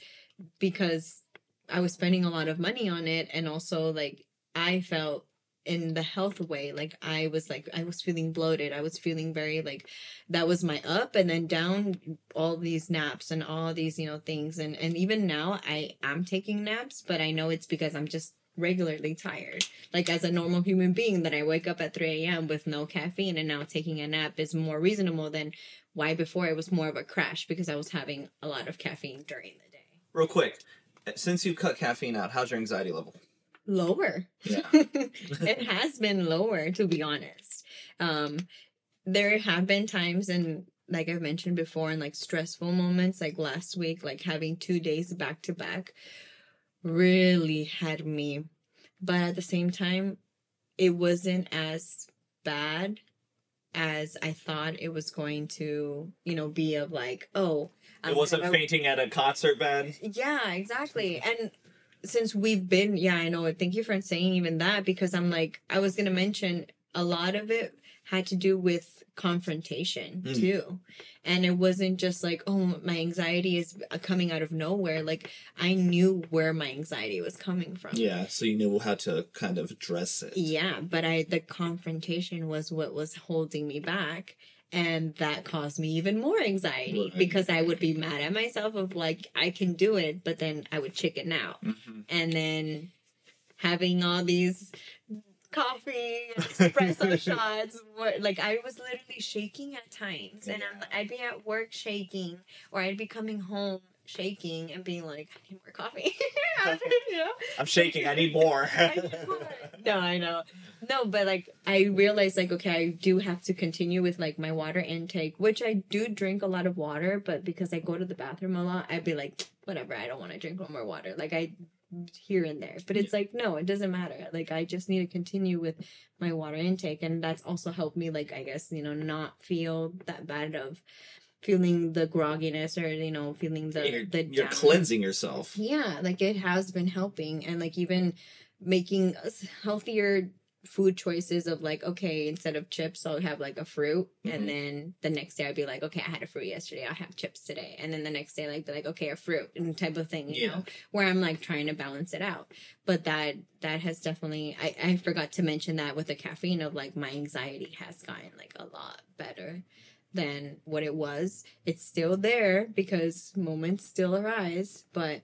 because I was spending a lot of money on it and also like I felt in the health way like I was like I was feeling bloated. I was feeling very like that was my up and then down all these naps and all these, you know, things and and even now I am taking naps, but I know it's because I'm just regularly tired. Like as a normal human being that I wake up at 3 a.m. with no caffeine and now taking a nap is more reasonable than why before it was more of a crash because I was having a lot of caffeine during the day. Real quick, since you've cut caffeine out, how's your anxiety level? Lower. Yeah. [LAUGHS] it has been lower to be honest. Um there have been times and like I've mentioned before in like stressful moments like last week like having 2 days back to back really had me but at the same time it wasn't as bad as I thought it was going to, you know, be of like, oh, It wasn't fainting at a concert band. yeah, exactly. And since we've been, yeah, I know. Thank you for saying even that because I'm like, I was to mention a lot of it had to do with confrontation Mm. too. And it wasn't just like, oh, my anxiety is coming out of nowhere. Like, I knew where my anxiety was coming from. Yeah, so you knew how to kind of address it. Yeah, but I the confrontation was what was holding me back and that caused me even more anxiety Right. because I would be mad at myself of like I can do it, but then I would chicken out. hmm And then having all these coffee and espresso [LAUGHS] shots were like I was literally shaking at times and Yeah. I'd be at work shaking or I'd be coming home shaking and being like I need more coffee. [LAUGHS] you [LAUGHS] know? I'm shaking. I need more. I need more. no, I know. No, but like I realized like okay, I do have to continue with like my water intake, which I do drink a lot of water, but because I go to the bathroom a lot, I'd be like, whatever, I don't want to drink no more water. Like I here and there. But it's like, no, it doesn't matter. Like I just need to continue with my water intake. And that's also helped me, like, I guess, you know, not feel that bad of feeling the grogginess or, you know, feeling the you're, the you're cleansing yourself. Yeah, like it has been helping and like even making us healthier food choices of like okay instead of chips i'll have like a fruit Mhm. and then the next day i'd be like okay i had a fruit yesterday i'll have chips today and then the next day like be like okay a fruit and type of thing you Yeah. know where i'm like trying to balance it out but that that has definitely i i forgot to mention that with the caffeine of like my anxiety has gotten like a lot better than what it was it's still there because moments still arise but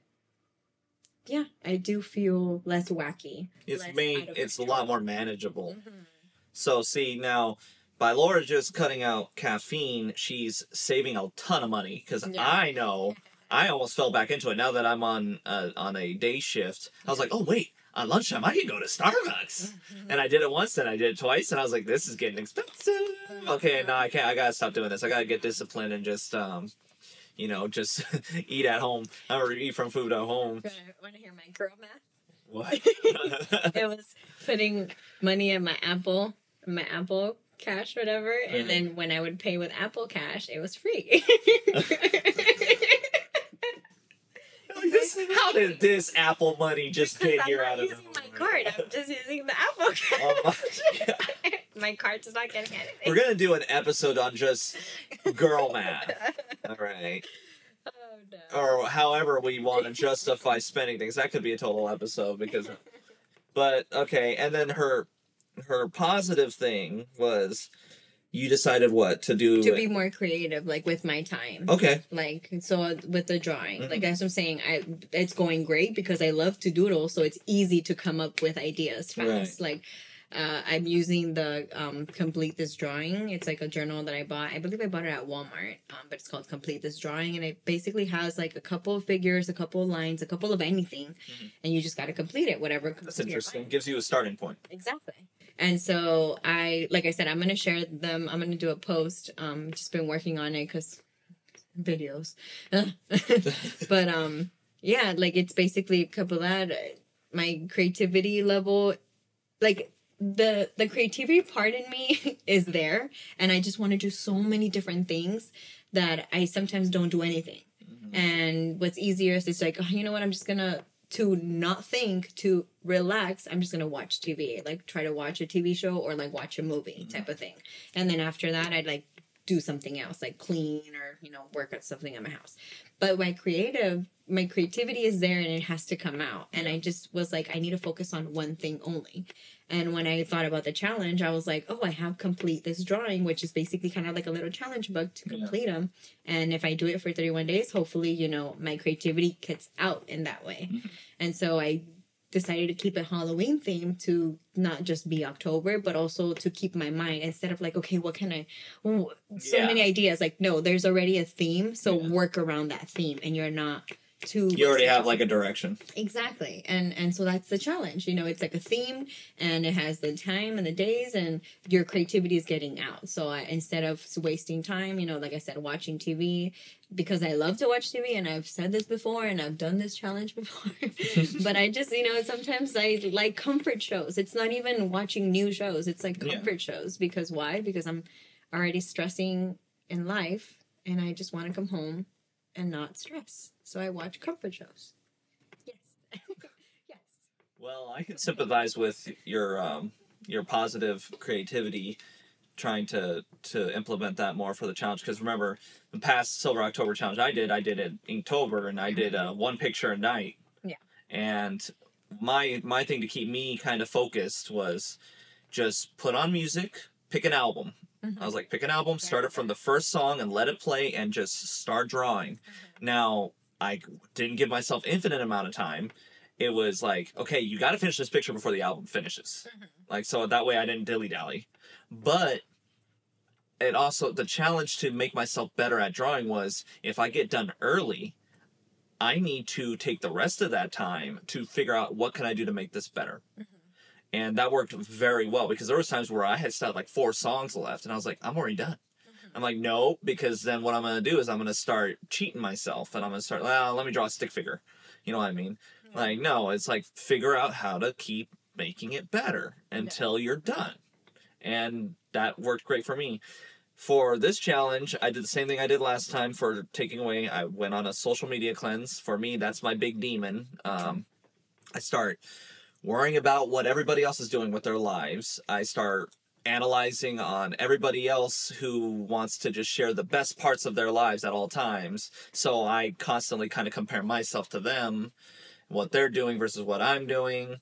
yeah i do feel less wacky It's less made it's a lot more manageable. Mhm. So see now, by Laura just cutting out caffeine, she's saving a ton of money because Yeah. I know I almost fell back into it. Now that I'm on uh, on a day shift, I was like, oh wait, on lunchtime I can go to Starbucks, and I did it once, and I did it twice, and I was like, this is getting expensive. Okay, no, I can't. I gotta stop doing this. I gotta get disciplined and just um. You know, just [LAUGHS] eat at home or eat from food at home. Want to hear my girl math? What? [LAUGHS] it [LAUGHS] was putting money in my Apple, my Apple Cash, whatever, Mhm. and then when I would pay with Apple Cash, it was free. This, how did this Apple money just Because get here out of using my card. I'm just using the Apple Cash. Oh my my card's not getting anything. We're gonna do an episode on just girl math. All right. oh no. Or however we want to justify spending things. That could be a total episode because [LAUGHS] but okay, and then her her positive thing was you decided what to do to be more creative, like with my time. Okay. like so with the drawing like Mhm. as i'm saying i it's going great because i love to doodle so it's easy to come up with ideas fast like uh, i'm using the um, complete this drawing it's like a journal that i bought i believe i bought it at walmart um, but it's called complete this drawing and it basically has like a couple of figures a couple of lines a couple of anything Mhm. and you just got to complete it whatever That's interesting. Gives you a starting point. Exactly. And so I, like I said, I'm gonna share them. I'm gonna do a post. Um, just been working on it because videos. [LAUGHS] but um, yeah, like it's basically a couple of that. My creativity level, like the the creativity part in me [LAUGHS] is there, and I just want to do so many different things that I sometimes don't do anything. Mm-hmm. And what's easier is it's like, oh, you know what? I'm just gonna to not think to relax. I'm just gonna watch TV, like try to watch a TV show or like watch a movie mm-hmm. type of thing. And then after that, I'd like do something else, like clean or you know work on something in my house. But my creative, my creativity is there and it has to come out. And I just was like, I need to focus on one thing only. And when I thought about the challenge, I was like, oh, I have complete this drawing, which is basically kind of like a little challenge book to Yeah. complete them. And if I do it for 31 days, hopefully, you know, my creativity gets out in that way. Mhm. And so I decided to keep it Halloween theme to not just be October, but also to keep my mind instead of like, okay, what can I, so Yeah. many ideas. Like, no, there's already a theme. So Yeah. work around that theme and you're not too. You already have like a direction. Exactly. And and so that's the challenge. You know, it's like a theme and it has the time and the days and your creativity is getting out. So I, instead of wasting time, you know, like I said, watching TV because I love to watch TV and I've said this before and I've done this challenge [LAUGHS] before. [LAUGHS] but I just, you know, sometimes I like comfort shows. It's not even watching new shows. It's like Yeah. comfort shows because why? Because I'm already stressing in life and I just want to come home and not stress. So I watch comfort shows. Yes. [LAUGHS] yes. Well, I can sympathize with your um, your positive creativity, trying to to implement that more for the challenge. Because remember, the past Sober October challenge I did, I did it in October, and I did uh, one picture a night. Yeah. And my my thing to keep me kind of focused was just put on music, pick an album. I was mm-hmm. like, pick an album, start it from the first song, and let it play, and just start drawing. Mm-hmm. Now, I didn't give myself infinite amount of time. It was like, okay, you got to finish this picture before the album finishes. Mm-hmm. Like, so that way I didn't dilly dally. But it also, the challenge to make myself better at drawing was if I get done early, I need to take the rest of that time to figure out what can I do to make this better. And that worked very well because there was times where I had still had like four songs left and I was like, I'm already done. I'm like, no, because then what I'm gonna do is I'm gonna start cheating myself, and I'm gonna start. Well, let me draw a stick figure. You know what I mean? Like, no, it's like figure out how to keep making it better until you're done, and that worked great for me. For this challenge, I did the same thing I did last time for taking away. I went on a social media cleanse. For me, that's my big demon. Um, I start worrying about what everybody else is doing with their lives. I start analyzing on everybody else who wants to just share the best parts of their lives at all times. So I constantly kind of compare myself to them, what they're doing versus what I'm doing,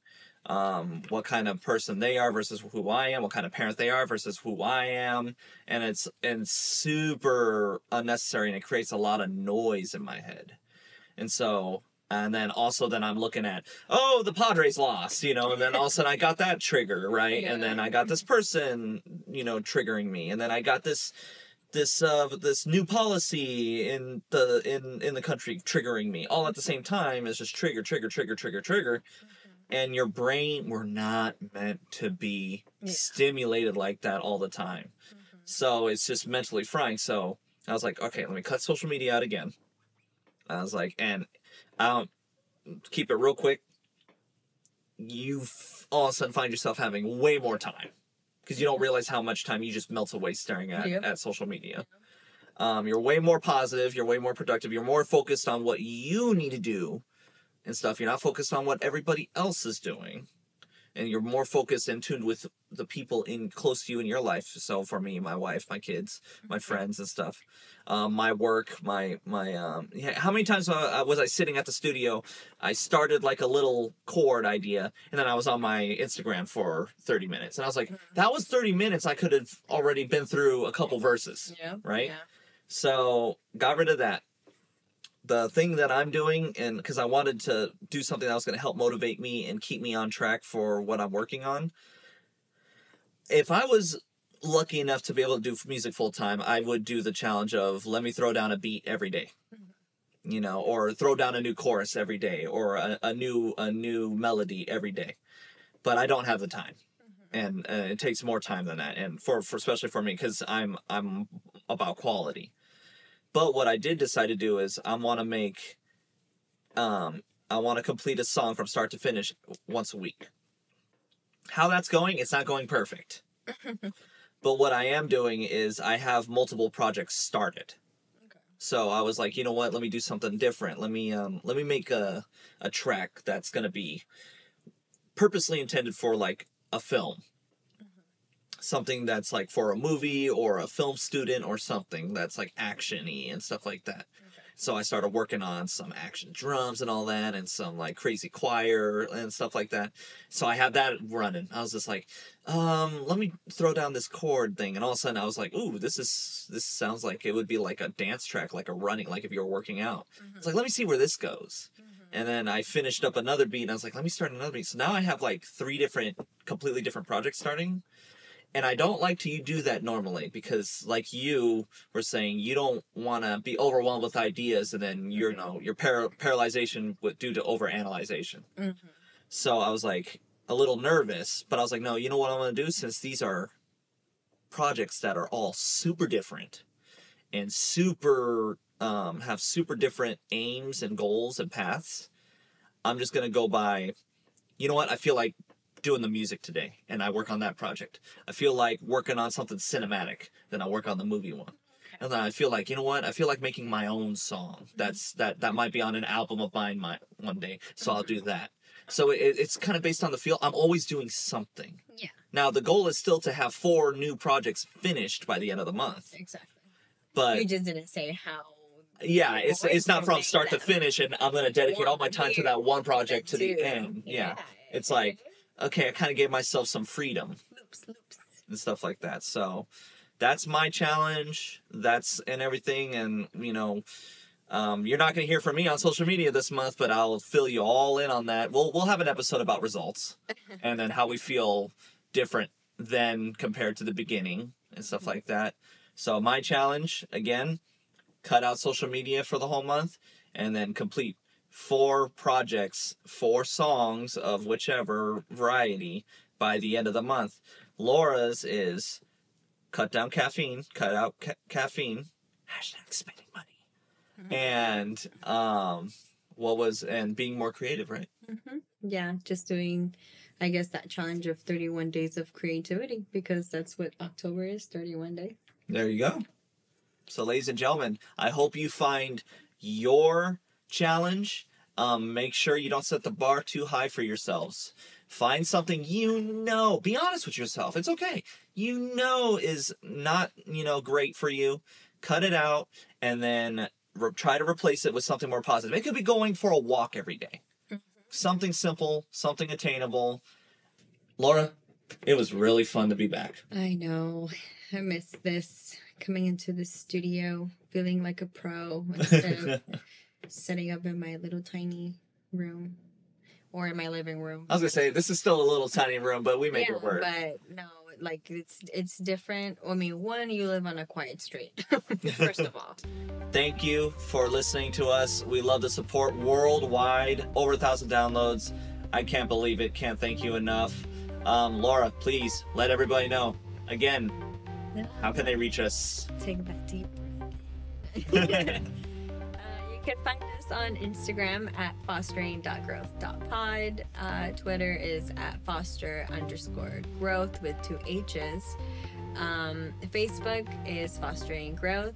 um, what kind of person they are versus who I am, what kind of parent they are versus who I am, and it's and super unnecessary, and it creates a lot of noise in my head, and so and then also then I'm looking at oh the Padres lost you know and then all of a sudden I got that trigger right? And then I got this person you know triggering me. And then I got this this uh this new policy in the in in the country triggering me all at the same time is just trigger trigger trigger trigger trigger. And your brain we're not meant to be Yeah. stimulated like that all the time. So it's just mentally frying. So I was like okay let me cut social media out again. I was like and um, keep it real quick. You all of a sudden find yourself having way more time because you don't realize how much time you just melts away staring at, at social media. Um, you're way more positive. You're way more productive. You're more focused on what you need to do and stuff. You're not focused on what everybody else is doing. And you're more focused and tuned with the people in close to you in your life. So for me, my wife, my kids, my friends and stuff um, my work, my my um, yeah, how many times uh, was I sitting at the studio? I started like a little chord idea, and then I was on my Instagram for thirty minutes, and I was like, that was thirty minutes. I could have already been through a couple verses, Yeah. right? Yeah. So got rid of that. The thing that I'm doing, and because I wanted to do something that was going to help motivate me and keep me on track for what I'm working on. If I was lucky enough to be able to do music full time, I would do the challenge of let me throw down a beat every day. You know, or throw down a new chorus every day, or a, a new a new melody every day. But I don't have the time, and uh, it takes more time than that. And for, for especially for me, because I'm I'm about quality. But what I did decide to do is I want to make, um, I want to complete a song from start to finish once a week. How that's going, it's not going perfect. [LAUGHS] But what I am doing is I have multiple projects started. Okay. So I was like, you know what? Let me do something different. Let me um let me make a a track that's gonna be purposely intended for like a film. Something that's like for a movie or a film student or something that's like actiony and stuff like that. So I started working on some action drums and all that, and some like crazy choir and stuff like that. So I had that running. I was just like, um, let me throw down this chord thing, and all of a sudden I was like, ooh, this is this sounds like it would be like a dance track, like a running, like if you were working out. It's like, let me see where this goes. And then I finished up another beat, and I was like, let me start another beat. So now I have like three different, completely different projects starting. And I don't like to do that normally because, like you were saying, you don't want to be overwhelmed with ideas, and then you're, you know, your par- paralyzation with, due to overanalyzation. Mhm. So I was like a little nervous, but I was like, no, you know what I'm gonna do since these are projects that are all super different and super um, have super different aims and goals and paths. I'm just gonna go by, you know what? I feel like doing the music today, and I work on that project. I feel like working on something cinematic, then I work on the movie one. And then I feel like, you know what? I feel like making my own song. That's that that might be on an album of mine my, one day. So I'll do mm-hmm. that. So it, it's kind of based on the feel. I'm always doing something. Yeah. Now the goal is still to have four new projects finished by the end of the month. Exactly. But you just didn't say how. yeah, it's it's not from start to finish, and I'm gonna dedicate all my time to that one project to the end. Yeah. It's like okay, I kind of gave myself some freedom loops, loops. and stuff like that. So that's my challenge. That's and everything, and you know. Um, you're not going to hear from me on social media this month, but I'll fill you all in on that. We'll we'll have an episode about results, [LAUGHS] and then how we feel different than compared to the beginning and stuff like that. So my challenge again, cut out social media for the whole month, and then complete four projects, four songs of whichever variety by the end of the month. Laura's is cut down caffeine, cut out ca- caffeine, hashtag spending money, and um, what was and being more creative, right? hmm Yeah, just doing, I guess, that challenge of 31 days of creativity because that's what October is 31 days. There you go. So, ladies and gentlemen, I hope you find your challenge. Um, make sure you don't set the bar too high for yourselves. Find something you know. Be honest with yourself. It's okay. You know is not you know great for you. Cut it out and then re- try to replace it with something more positive. It could be going for a walk every day. Something simple, something attainable. Laura, it was really fun to be back. I know. I miss this coming into the studio, feeling like a pro instead of [LAUGHS] setting up in my little tiny room or in my living room. I was gonna say this is still a little tiny room, but we make yeah, it work. but no, like it's it's different. I mean, one, you live on a quiet street. [LAUGHS] First of all, [LAUGHS] Thank you for listening to us. We love the support worldwide. Over a thousand downloads. I can't believe it. Can't thank you enough. Um, Laura, please let everybody know again. How can they reach us? take that deep breath. [LAUGHS] can find us on Instagram at fostering.growth.pod. Uh, Twitter is at foster underscore growth with two H's. Um, Facebook is fostering growth.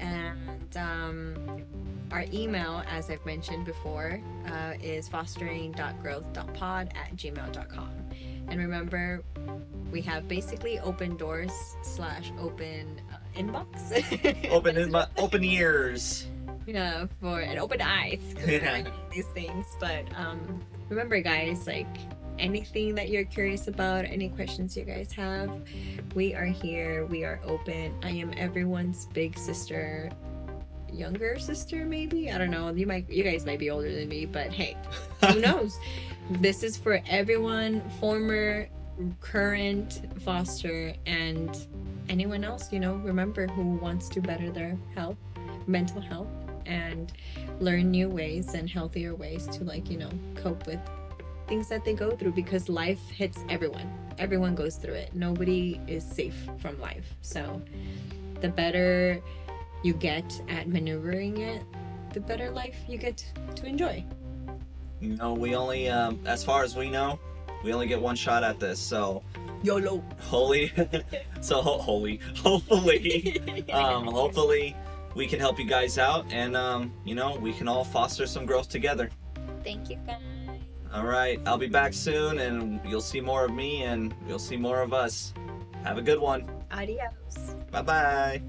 And um, our email, as I've mentioned before, uh, is fostering.growth.pod at gmail.com. And remember, we have basically open doors slash open uh, inbox. [LAUGHS] open in my open ears. Yeah for an open eyes 'cause we're Yeah. these things but um remember guys like anything that you're curious about any questions you guys have we are here we are open. I am everyone's big sister younger sister maybe? I don't know. You might you guys might be older than me but hey who [LAUGHS] knows? This is for everyone former current foster and anyone else you know? Remember who wants to better their health mental health and learn new ways and healthier ways to like you know cope with things that they go through because life hits everyone. Everyone goes through it. Nobody is safe from life. So the better you get at maneuvering it the better life you get to enjoy. You know, we only, um, as far as we know, we only get one shot at this. So, yolo. Holy, [LAUGHS] so ho- holy, [LAUGHS] hopefully, [LAUGHS] um, hopefully, we can help you guys out, and um, you know, we can all foster some growth together. thank you guys All right, I'll be back soon, and you'll see more of me, and you'll see more of us. Have a good one. adios Bye bye.